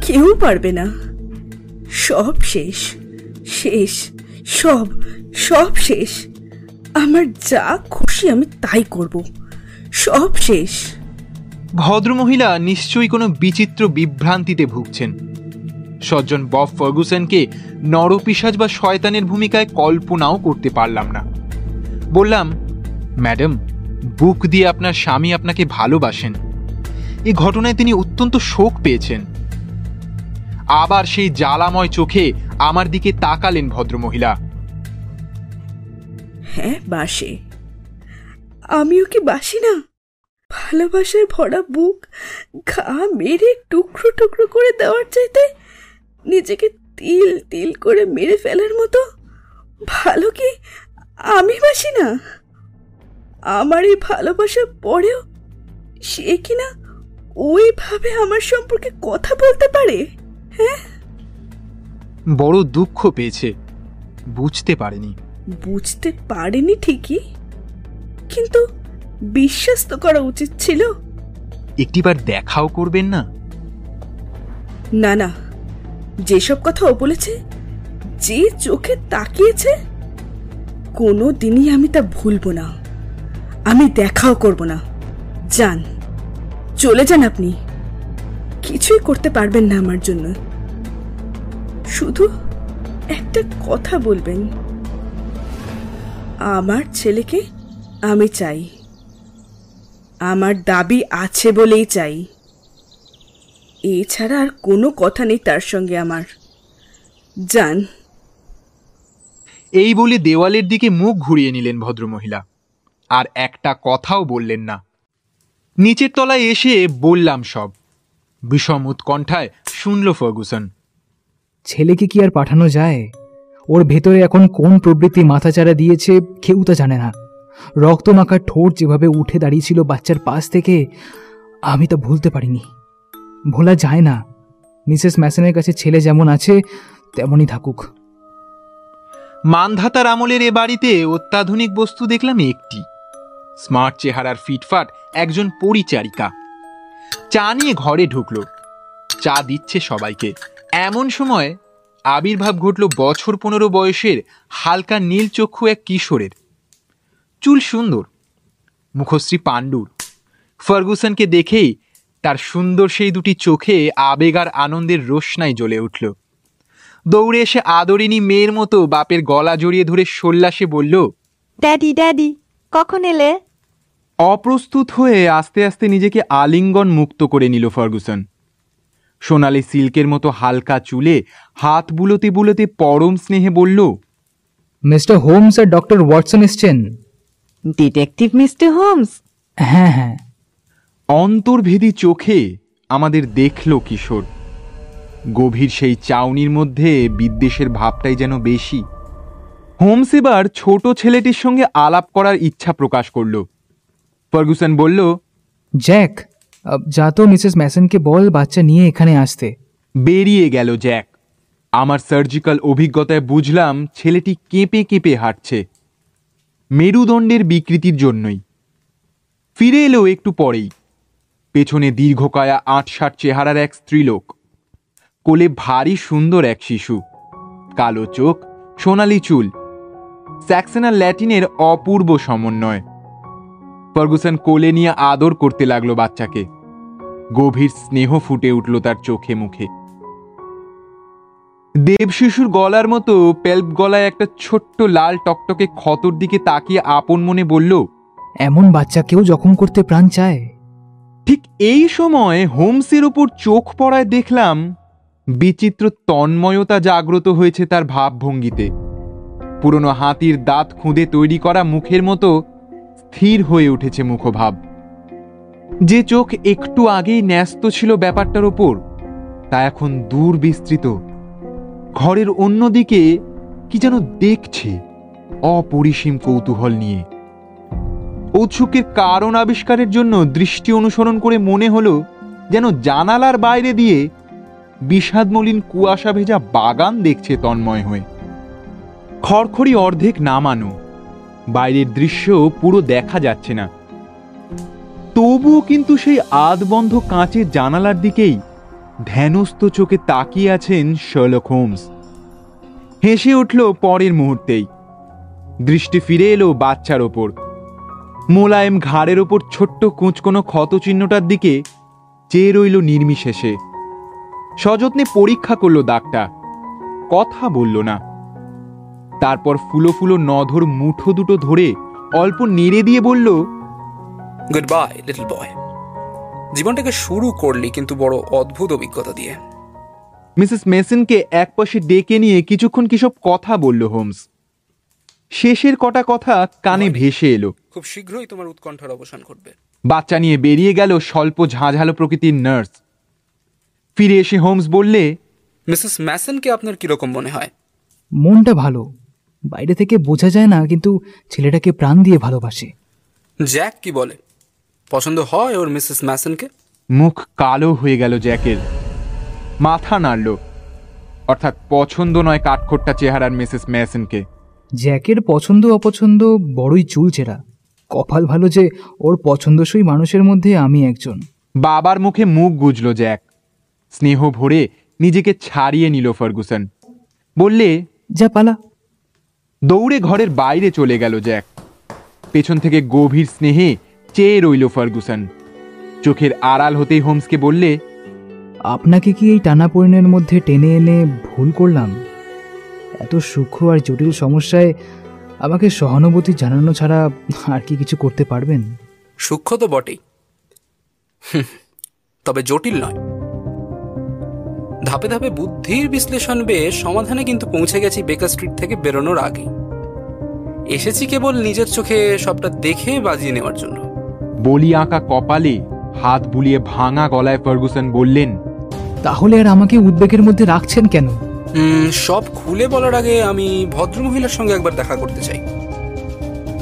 কেউ পারবে না। সব শেষ। শেষ, সব সব শেষ। আমার যা খুশি আমি তাই করব। সব শেষ। ভদ্রমহিলা নিশ্চয়ই কোনো বিচিত্র বিভ্রান্তিতে ভুগছেন। সজ্জন বব ফার্গুসনকে নরপিসাজ বা শয়তানের ভূমিকায় কল্পনাও করতে পারলাম না। বললাম, ম্যাডাম, বুক দিয়ে আপনার স্বামী আপনাকে ভালোবাসেন। এই ঘটনায় তিনি অত্যন্ত শোক পেয়েছেন। আবার সেই জ্বালাময় চোখে আমার দিকে তাকালেন ভদ্রমহিলা। হ্যাঁ বাসে। আমিও কি বাসি না? ভালোবাসায় ভরা বুক, ঘা মেরে টুকরো টুকরো করে দেওয়ার চাইতে নিজেকে তিল তিল করে মেরে ফেলার মতো ভালো কি আমি বাসি না? আমার এই ভালোবাসার পরেও সে কিনা ওইভাবে আমার সম্পর্কে কথা বলতে পারে? বড় দুঃখ পেয়েছে। বুঝতে পারেনি। বুঝতে পারেনি ঠিকই। কিন্তু বিশ্বাস তো করা উচিত ছিল। একটিবার দেখাও করবেন না? না না। যেসব কথা ও বলেছে যে চোখে তাকিয়েছে কোনো দিনই আমি তা ভুলবো না। আমি দেখাও করব না। যান চলে যান আপনি। কিছুই করতে পারবেন না আমার জন্য। শুধু একটা কথা বলবেন। আমার ছেলেকে আমি চাই। আমার দাবি আছে বলেই চাই। এছাড়া আর কোনো কথা নেই তার সঙ্গে আমার। যান। এই বলে দেওয়ালের দিকে মুখ ঘুরিয়ে নিলেন ভদ্রমহিলা। আর একটা কথাও বললেন না। নিচের তলায় এসে বললাম সব। বিষম উৎকণ্ঠায় শুনল ফার্গুসন ছেলেকে কি আর পাঠানো যায়? ওর ভেতরে এখন কোন প্রবৃত্তি মাথাচাড়া দিয়েছে কেউ তা জানে না। রক্তমাখা ঠোঁট যেভাবে উঠে দাঁড়িয়েছিল বাচ্চার পাশ থেকে, আমি তা ভুলতে পারিনি। ভোলা যায় না। মিসেস ম্যাসনের কাছে ছেলে যেমন আছে, তেমনই থাকুক। মানধাতার আমলের এ বাড়িতে অত্যাধুনিক বস্তু দেখলাম একটি। স্মার্ট চেহারার ফিটফাট একজন পরিচারিকা। চা নিয়ে ঘরে ঢুকলো। চা দিচ্ছে সবাইকে। এমন সময় আবির্ভাব ঘটল বছর পনেরো বয়সের হালকা নীল চক্ষু এক কিশোরের। চুল সুন্দর মুখশ্রী পাণ্ডুর। ফার্গুসনকে দেখেই তার সুন্দর সেই দুটি চোখে আবেগ আর আনন্দের রোশনাই জ্বলে উঠল। দৌড়ে এসে আদরিনী মেয়ের মতো বাপের গলা জড়িয়ে ধরে সোল্লাসে বলল ড্যাডি ড্যাডি কখন এলে? অপ্রস্তুত হয়ে আস্তে আস্তে নিজেকে আলিঙ্গন মুক্ত করে নিল ফার্গুসন। সোনালি সিল্কের মতো হালকা চুলে হাত বুলোতে বুলোতে পরম স্নেহে বলল মিস্টার হোমস আর ডক্টর ওয়াটসন এসছেন। Detective mister Holmes? হ্যাঁ হ্যাঁ। অন্তর্ভেদী চোখে আমাদের দেখল কিশোর। গভীর সেই চাউনির মধ্যে বিদ্বেষের ভাবটাই যেন বেশি। হোমস এবার ছোট ছেলেটির সঙ্গে আলাপ করার ইচ্ছা প্রকাশ করল। ফার্গুসন বলল জ্যাক আহ, যা তো মিসেস ম্যাসনকে বল বাচ্চা নিয়ে এখানে আসতে। বেরিয়ে গেল জ্যাক। আমার সার্জিক্যাল অভিজ্ঞতায় বুঝলাম ছেলেটি কেঁপে কেঁপে হাঁটছে। মেরুদণ্ডের বিকৃতির জন্যই। ফিরে এলো একটু পরেই। পেছনে দীর্ঘকায়া আটষাট চেহারার এক স্ত্রীলোক। কোলে ভারী সুন্দর এক শিশু। কালো চোখ সোনালি চুল। স্যাক্সন ল্যাটিনের অপূর্ব সমন্বয়। ফার্গুসন কোলে নিয়ে আদর করতে লাগল বাচ্চাকে। গভীর স্নেহ ফুটে উঠল তার চোখে মুখে। দেবশিশুর গলার মতো পেল্প গলায় একটা ছোট্ট লাল টকটকে ক্ষতর দিকে তাকিয়ে আপন মনে বলল এমন বাচ্চাকেও জখম করতে প্রাণ চায়? ঠিক এই সময় হোমসের ওপর চোখ পড়ায় দেখলাম বিচিত্র তন্ময়তা জাগ্রত হয়েছে তার ভাবভঙ্গিতে। পুরনো হাতির দাঁত খুঁদে তৈরি করা মুখের মতো স্থির হয়ে উঠেছে মুখভাব। যে চোখ একটু আগেই ন্যস্ত ছিল ব্যাপারটার ওপর, তা এখন দূর বিস্তৃত ঘরের অন্যদিকে কি যেন দেখছে অপরিসীম কৌতূহল নিয়ে। ঔৎসুকের কারণ আবিষ্কারের জন্য দৃষ্টি অনুসরণ করে মনে হলো যেন জানালার বাইরে দিয়ে বিষাদমলিন কুয়াশা ভেজা বাগান দেখছে তন্ময় হয়ে। খড়খড়ি অর্ধেক নামানো। বাইরের দৃশ্য পুরো দেখা যাচ্ছে না। তবুও কিন্তু সেই আধবন্ধ কাঁচের জানালার দিকেই ধ্যানস্থ চোখে তাকিয়ে আছেন শার্লক হোমস হেসে উঠল পরের মুহূর্তেই। দৃষ্টি ফিরে এলো বাচ্চার ওপর। মোলায়েম ঘাড়ের ওপর ছোট্ট কুঁচকোনো ক্ষত চিহ্নটার দিকে চেয়ে রইল নির্মিশেষে সযত্নে পরীক্ষা করল দাগটা কথা বলল না। তারপর ফুলো ফুলো নধর মুঠো দুটো ধরে অল্প নেড়ে দিয়ে বলল গুড বাই লিটল বয় জীবনটাকে শুরু করলি কিন্তু বড় অদ্ভুত অভিজ্ঞতা দিয়ে। মিসেস মেসনকে একপাশে ডেকে নিয়ে কিছুক্ষণ কিসব কথা বলল হোমস। শেষের কটা কথা কানে ভেসে এলো। খুব শীঘ্রই তোমার উৎকণ্ঠার অবসান ঘটবে। বাচ্চা নিয়ে বেরিয়ে গেল স্বল্প ঝাঁঝালো প্রকৃতির নার্স। ফিরে এসে হোমস বললে মিসেস ম্যাসনকে আপনার কীরকম মনে হয়? মনটা ভালো। বাইরে থেকে বোঝা যায় না কিন্তু ছেলেটাকে প্রাণ দিয়ে ভালোবাসে। জ্যাক কি বলে? পছন্দ হয় ওর মিসেস ম্যাসনকে? মুখ কালো হয়ে গেল জ্যাকের। মাথা নাড়ল। অর্থাৎ পছন্দ নয় কাঠখোট্টা চেহারার মিসেস ম্যাসনকে। জ্যাকের পছন্দ অপছন্দ বড়ই চুলচেরা। কপাল ভালো যে ওর পছন্দসই মানুষের মধ্যে আমি একজন। বাবার মুখে মুখ গুজল জ্যাক। স্নেহ ভরে নিজেকে ছাড়িয়ে নিল ফার্গুসন। বললে যা পালা। দৌড়ে ঘরের বাইরে চলে গেল জ্যাক। পেছন থেকে গভীর স্নেহে চেয়ে রইল ফার্গুসন। চোখের আড়াল হতেই হোমসকে বললে আপনাকে কি এই টানাপোড়েনের মধ্যে টেনে এনে ভুল করলাম? এত সূক্ষ্ম আর জটিল সমস্যায় আমাকে সহানুভূতি জানানো ছাড়া আর কি কিছু করতে পারবেন? সূক্ষ্ম তো বটেই। তবে জটিল নয়। ধাপে ধাপে বুদ্ধির বিশ্লেষণ বেয়ে সমাধানে কিন্তু পৌঁছে গেছি বেকার স্ট্রিট থেকে বেরোনোর আগে। এসেছি কেবল নিজের চোখে সবটা দেখে বাজিয়ে নেওয়ার জন্য। বলি আঁকা কপালে হাত বুলিয়ে ভাঙা গলায় ফার্গুসন বললেন তাহলে আর আমাকে উদ্বেগের মধ্যে রাখছেন কেন? সব খুলে বলার আগে আমি ভদ্রমহিলার সঙ্গে একবার দেখা করতে চাই।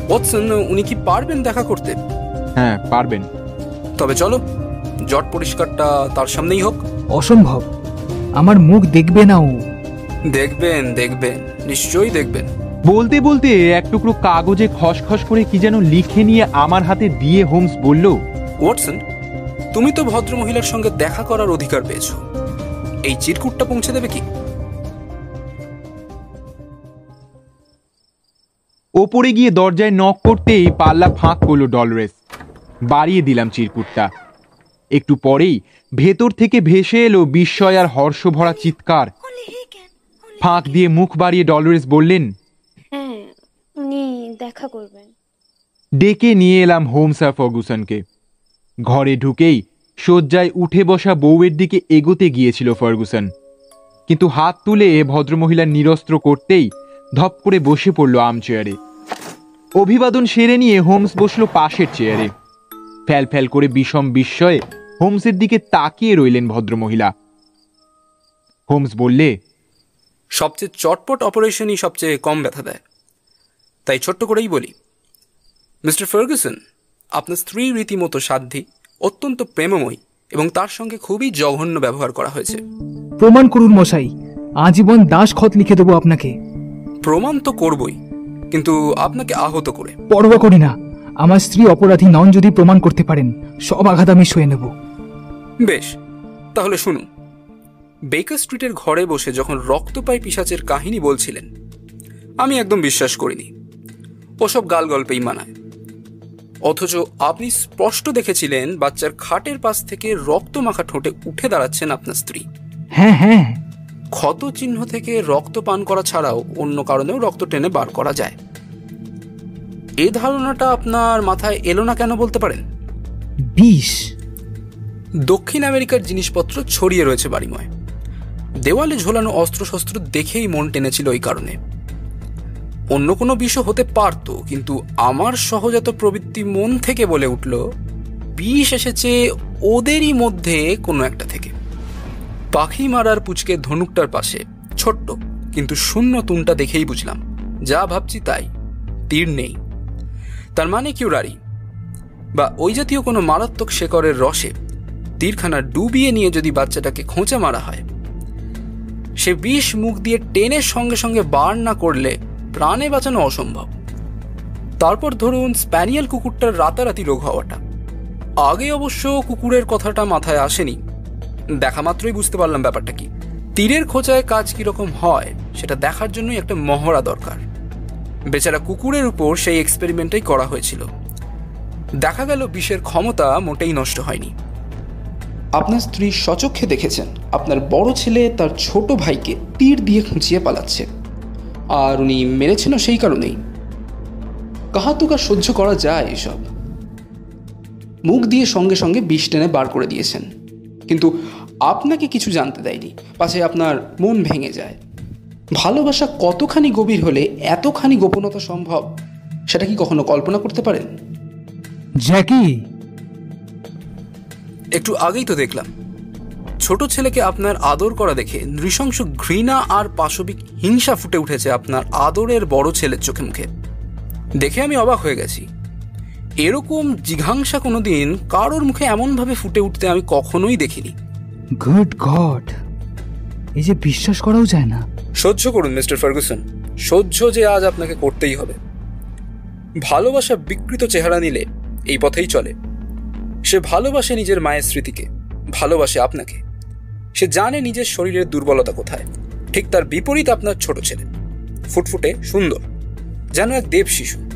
ওয়াটসন উনি কি পারবেন দেখা করতে? হ্যাঁ পারবেন। তবে চলো জট পরিষ্কারটা তার সামনেই হোক। অসম্ভব। আমার মুখ দেখবে না ও। দেখবেন দেখবেন নিশ্চয়ই দেখবেন। বলতে বলতে এক টুকরো কাগজে খসখস করে কি যেন লিখে নিয়ে আমার হাতে দিয়ে হোমস বলল ওয়াটসন তুমি তো ভদ্রমহিলার সঙ্গে দেখা করার অধিকার পেয়েছ। এই চিরকুটটা পৌঁছে দেবে কি? ওপরে গিয়ে দরজায় নক করতেই পাল্লা ফাঁক করল ডলরেস। বাড়িয়ে দিলাম চিরকুটটা। একটু পরেই ভেতর থেকে ভেসে এলো বিস্ময় আর হর্ষ ভরা চিৎকার ফাঁক দিয়ে মুখ বাড়িয়ে ডলরেস বললেন হ্যাঁ উনি দেখা করবেন। ডেকে নিয়ে এলাম হোমস আর ফার্গুসনকে। ঘরে ঢুকেই শয্যায় উঠে বসা বউয়ের দিকে এগোতে গিয়েছিল ফার্গুসন। কিন্তু হাত তুলে ভদ্রমহিলার নিরস্ত্র করতেই ধপ করে বসে পড়ল চেয়ারে অভিবাদন সেরে নিয়ে হোমস বসল পাশের চেয়ারে। ফ্যাল ফ্যাল করে বিষম বিস্ময়ে হোমসের দিকে তাকিয়ে রইলেন ভদ্রমহিলা। হোমস বললে সবচেয়ে চটপট অপারেশনই সবচেয়ে কম ব্যথা দেয়। তাই ছোট্ট করেই বলি মিস্টার ফার্গুসন আপনার স্ত্রী রীতিমতো সাধ্যী অত্যন্ত প্রেমময়ী এবং তার সঙ্গে খুবই জঘন্য ব্যবহার করা হয়েছে। প্রমাণ করুন মশাই আজীবন দাস খত লিখে দেবো আপনাকে। প্রমাণ তো করবই কিন্তু আপনাকে আহত করে। পরোয়া করি না আমার স্ত্রী অপরাধী নন যদি প্রমাণ করতে পারেন সব আঘাত আমি সয়ে নেব। বেশ তাহলে শুনুন। বেকার স্ট্রিটের ঘরে বসে যখন রক্তপাই পিসাচের কাহিনী বলছিলেন আমি একদম বিশ্বাস করিনি। ওসব গাল গল্পেই মানায়। অথচ আপনি স্পষ্ট দেখেছিলেন বাচ্চার খাটের পাশ থেকে রক্ত মাখা ঠোঁটে উঠে দাঁড়াচ্ছেন আপনার স্ত্রী। হ্যাঁ হ্যাঁ। ক্ষত চিহ্ন থেকে রক্ত পান করা ছাড়াও অন্য কারণেও রক্ত টেনে বার করা যায়। এ ধারণাটা আপনার মাথায় এলো না কেন বলতে পারেন? বিষ। দক্ষিণ আমেরিকার জিনিসপত্র ছড়িয়ে রয়েছে বাড়িময়। দেওয়ালে ঝোলানো অস্ত্রশস্ত্র দেখেই মন টেনেছিল ওই কারণে। অন্য কোনো বিষয় হতে পারতো, কিন্তু আমার সহজাত প্রবৃত্তি মন থেকে বলে উঠল, বিষ এসেছে ওদেরই মধ্যে কোনো একটা থেকে। পাখি মারার পুচকে ধনুকটার পাশে, ছোট্ট কিন্তু শূন্য তুনটা দেখেই বুঝলাম, যা ভাবছি তাই, তীর নেই। তার মানে কিউরারি? বা ওই জাতীয় কোনো মারাত্মক শেকরের রসে তীরখানা ডুবিয়ে নিয়ে যদি বাচ্চাটাকে খোঁচা মারা হয়। সে বিষ মুখ দিয়ে টেনের সঙ্গে সঙ্গে বার না করলে প্রাণে বাঁচানো অসম্ভব। তারপর ধরুন স্প্যানিয়াল কুকুরটার রাতারাতি রোগ হওয়াটা। আগে অবশ্য কুকুরের কথাটা মাথায় আসেনি। দেখা মাত্রই বুঝতে পারলাম ব্যাপারটা কি। তীরের খোঁচায় কাজ কীরকম হয়, সেটা দেখার জন্যই একটা মহড়া দরকার। বেচারা কুকুরের উপর সেই এক্সপেরিমেন্টটাই করা হয়েছিল। দেখা গেল বিষের ক্ষমতা মোটেই নষ্ট হয়নি। আপনার স্ত্রী সচক্ষে দেখেছেন। আপনার বড় ছেলে তার ছোট ভাইকে তীর দিয়ে খুঁচিয়ে পালাচ্ছে। আর উনি মেরেছেন সেই কারণেই। কাহাতুকা সহ্য করা যায় এসব। মুখ দিয়ে সঙ্গে সঙ্গে বিষ টেনে বার করে দিয়েছেন। কিন্তু আপনাকে কিছু জানতে দেয়নি। পাশে আপনার মন ভেঙে যায়। ভালোবাসা কতখানি গভীর হলে এতখানি গোপনতা সম্ভব, সেটা কি কখনো কল্পনা করতে পারেন? জ্যাকি একটু আগেই তো দেখলাম। ছোট ছেলেকে আপনার আদর করা দেখে নৃশংস ঘৃণা আর পাশবিক হিংসা ফুটে উঠেছে আপনার আদরের বড় ছেলের চোখে মুখে। দেখে আমি অবাক হয়ে গেছি। এরকম জিঘাংসা কোনোদিন কারোর মুখে এমনভাবে ফুটে উঠতে আমি কখনোই দেখিনি। Good God! এই যে বিশ্বাস করাও যায় না। সহ্য করুন মিস্টার ফার্গুসন। সহ্য যে আজ আপনাকে করতেই হবে। ভালোবাসা বিকৃত চেহারা নিলে এই পথেই চলে। সে ভালোবাসে নিজের মায়ের স্মৃতিকে ভালোবাসে আপনাকে। সে জানে নিজের শরীরের দুর্বলতা কোথায়। ঠিক তার বিপরীত আপনার ছোট ছেলে। ফুটফুটে সুন্দর যেন এক দেব শিশু।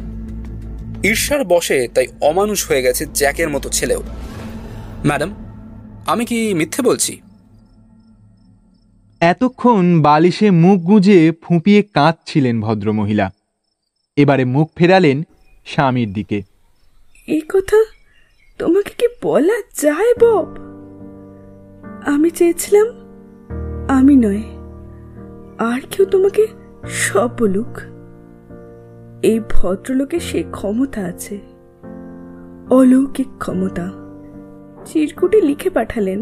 ঈর্ষার বসে তাই অমানুষ হয়ে গেছে জ্যাকের মতো ছেলেও। ম্যাডাম আমি কি মিথ্যে বলছি? এতক্ষণ বালিশে মুখ গুঁজে ফুঁপিয়ে কাঁদছিলেন ভদ্রমহিলা। এবারে মুখ ফেরালেন স্বামীর দিকে। এই কথা তোমাকে কি বলা যায়, বব? আমি চেয়েছিলাম আমি নয় আর কেউ তোমাকে সব বলুক। এই ভদ্রলোকের সে ক্ষমতা আছে, অলৌকিক ক্ষমতা। চিরকুটে লিখে পাঠালেন,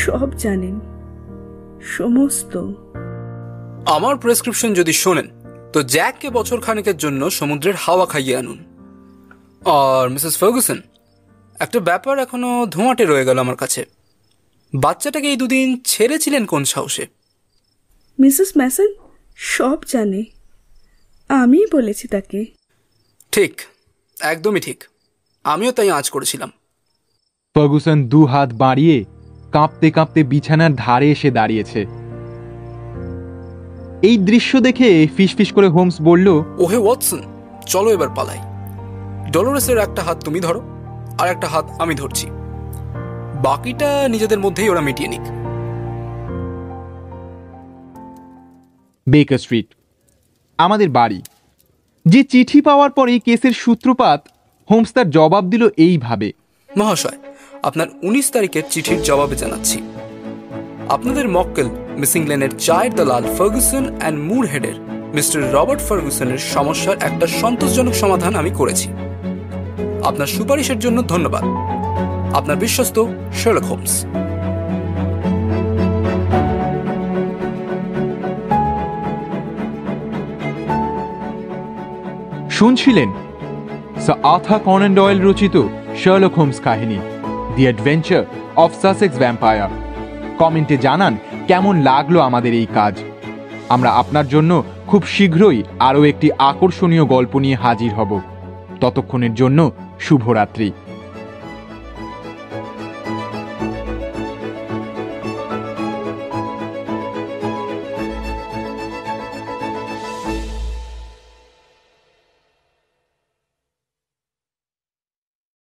সব জানেন, সমস্ত। আমার প্রেসক্রিপশন যদি শোনেন, তো জ্যাককে বছর খানেকের জন্য সমুদ্রের হাওয়া খাইয়ে আনুন। আর মিসেস ফার্গুসন একটা ব্যাপার এখনও ধোঁয়াটে রয়ে গেল আমার কাছে। বাচ্চাটাকে এই দুদিন ছেড়েছিলেন কোন সাহসে? মিসেস ম্যাসন সব জানে। আমি বলেছি তাকে। ঠিক একদমই ঠিক। আমিও তাই আঁচ করেছিলাম। ফার্গুসন দু হাত বাড়িয়ে কাঁপতে কাঁপতে বিছানার ধারে এসে দাঁড়িয়েছে। এই দৃশ্য দেখে ফিসফিস করে হোমস বলল ওহে ওয়াটসন চলো এবার পালাই। ডলোরেসের একটা হাত তুমি ধরো। আর একটা হাত আমি ধরছি। বাকিটা নিজেদের মধ্যেই ওরা মিটিয়ে নিক। বেকার স্ট্রিট আমাদের বাড়ি। যে চিঠি পাওয়ার পরে কেসের সূত্রপাত হোমস তার জবাব দিল এইভাবে। মহাশয় আপনার উনিশ তারিখের চিঠির জবাবে জানাচ্ছি। আপনাদের মক্কেল মিসিং লেনের চায়ের দালাল ফার্গুসন অ্যান্ড মুর হেডের মিস্টার রবার্ট ফার্গুসনের সমস্যার একটা সন্তোষজনক সমাধান আমি করেছি। আপনার সুপারিশের জন্য ধন্যবাদ। আপনার বিশ্বস্ত শেরলক হোমস শুনছিলেন? আথা কনন ডয়েল রচিত শার্লক হোমস কাহিনী the adventure of Sussex vampire কমেন্টে জানান কেমন লাগল আমাদের এই কাজ। আমরা আপনার জন্য খুব শীঘ্রই আরও একটি আকর্ষণীয় গল্প নিয়ে হাজির হব। ততক্ষণের জন্য শুভরাত্রি।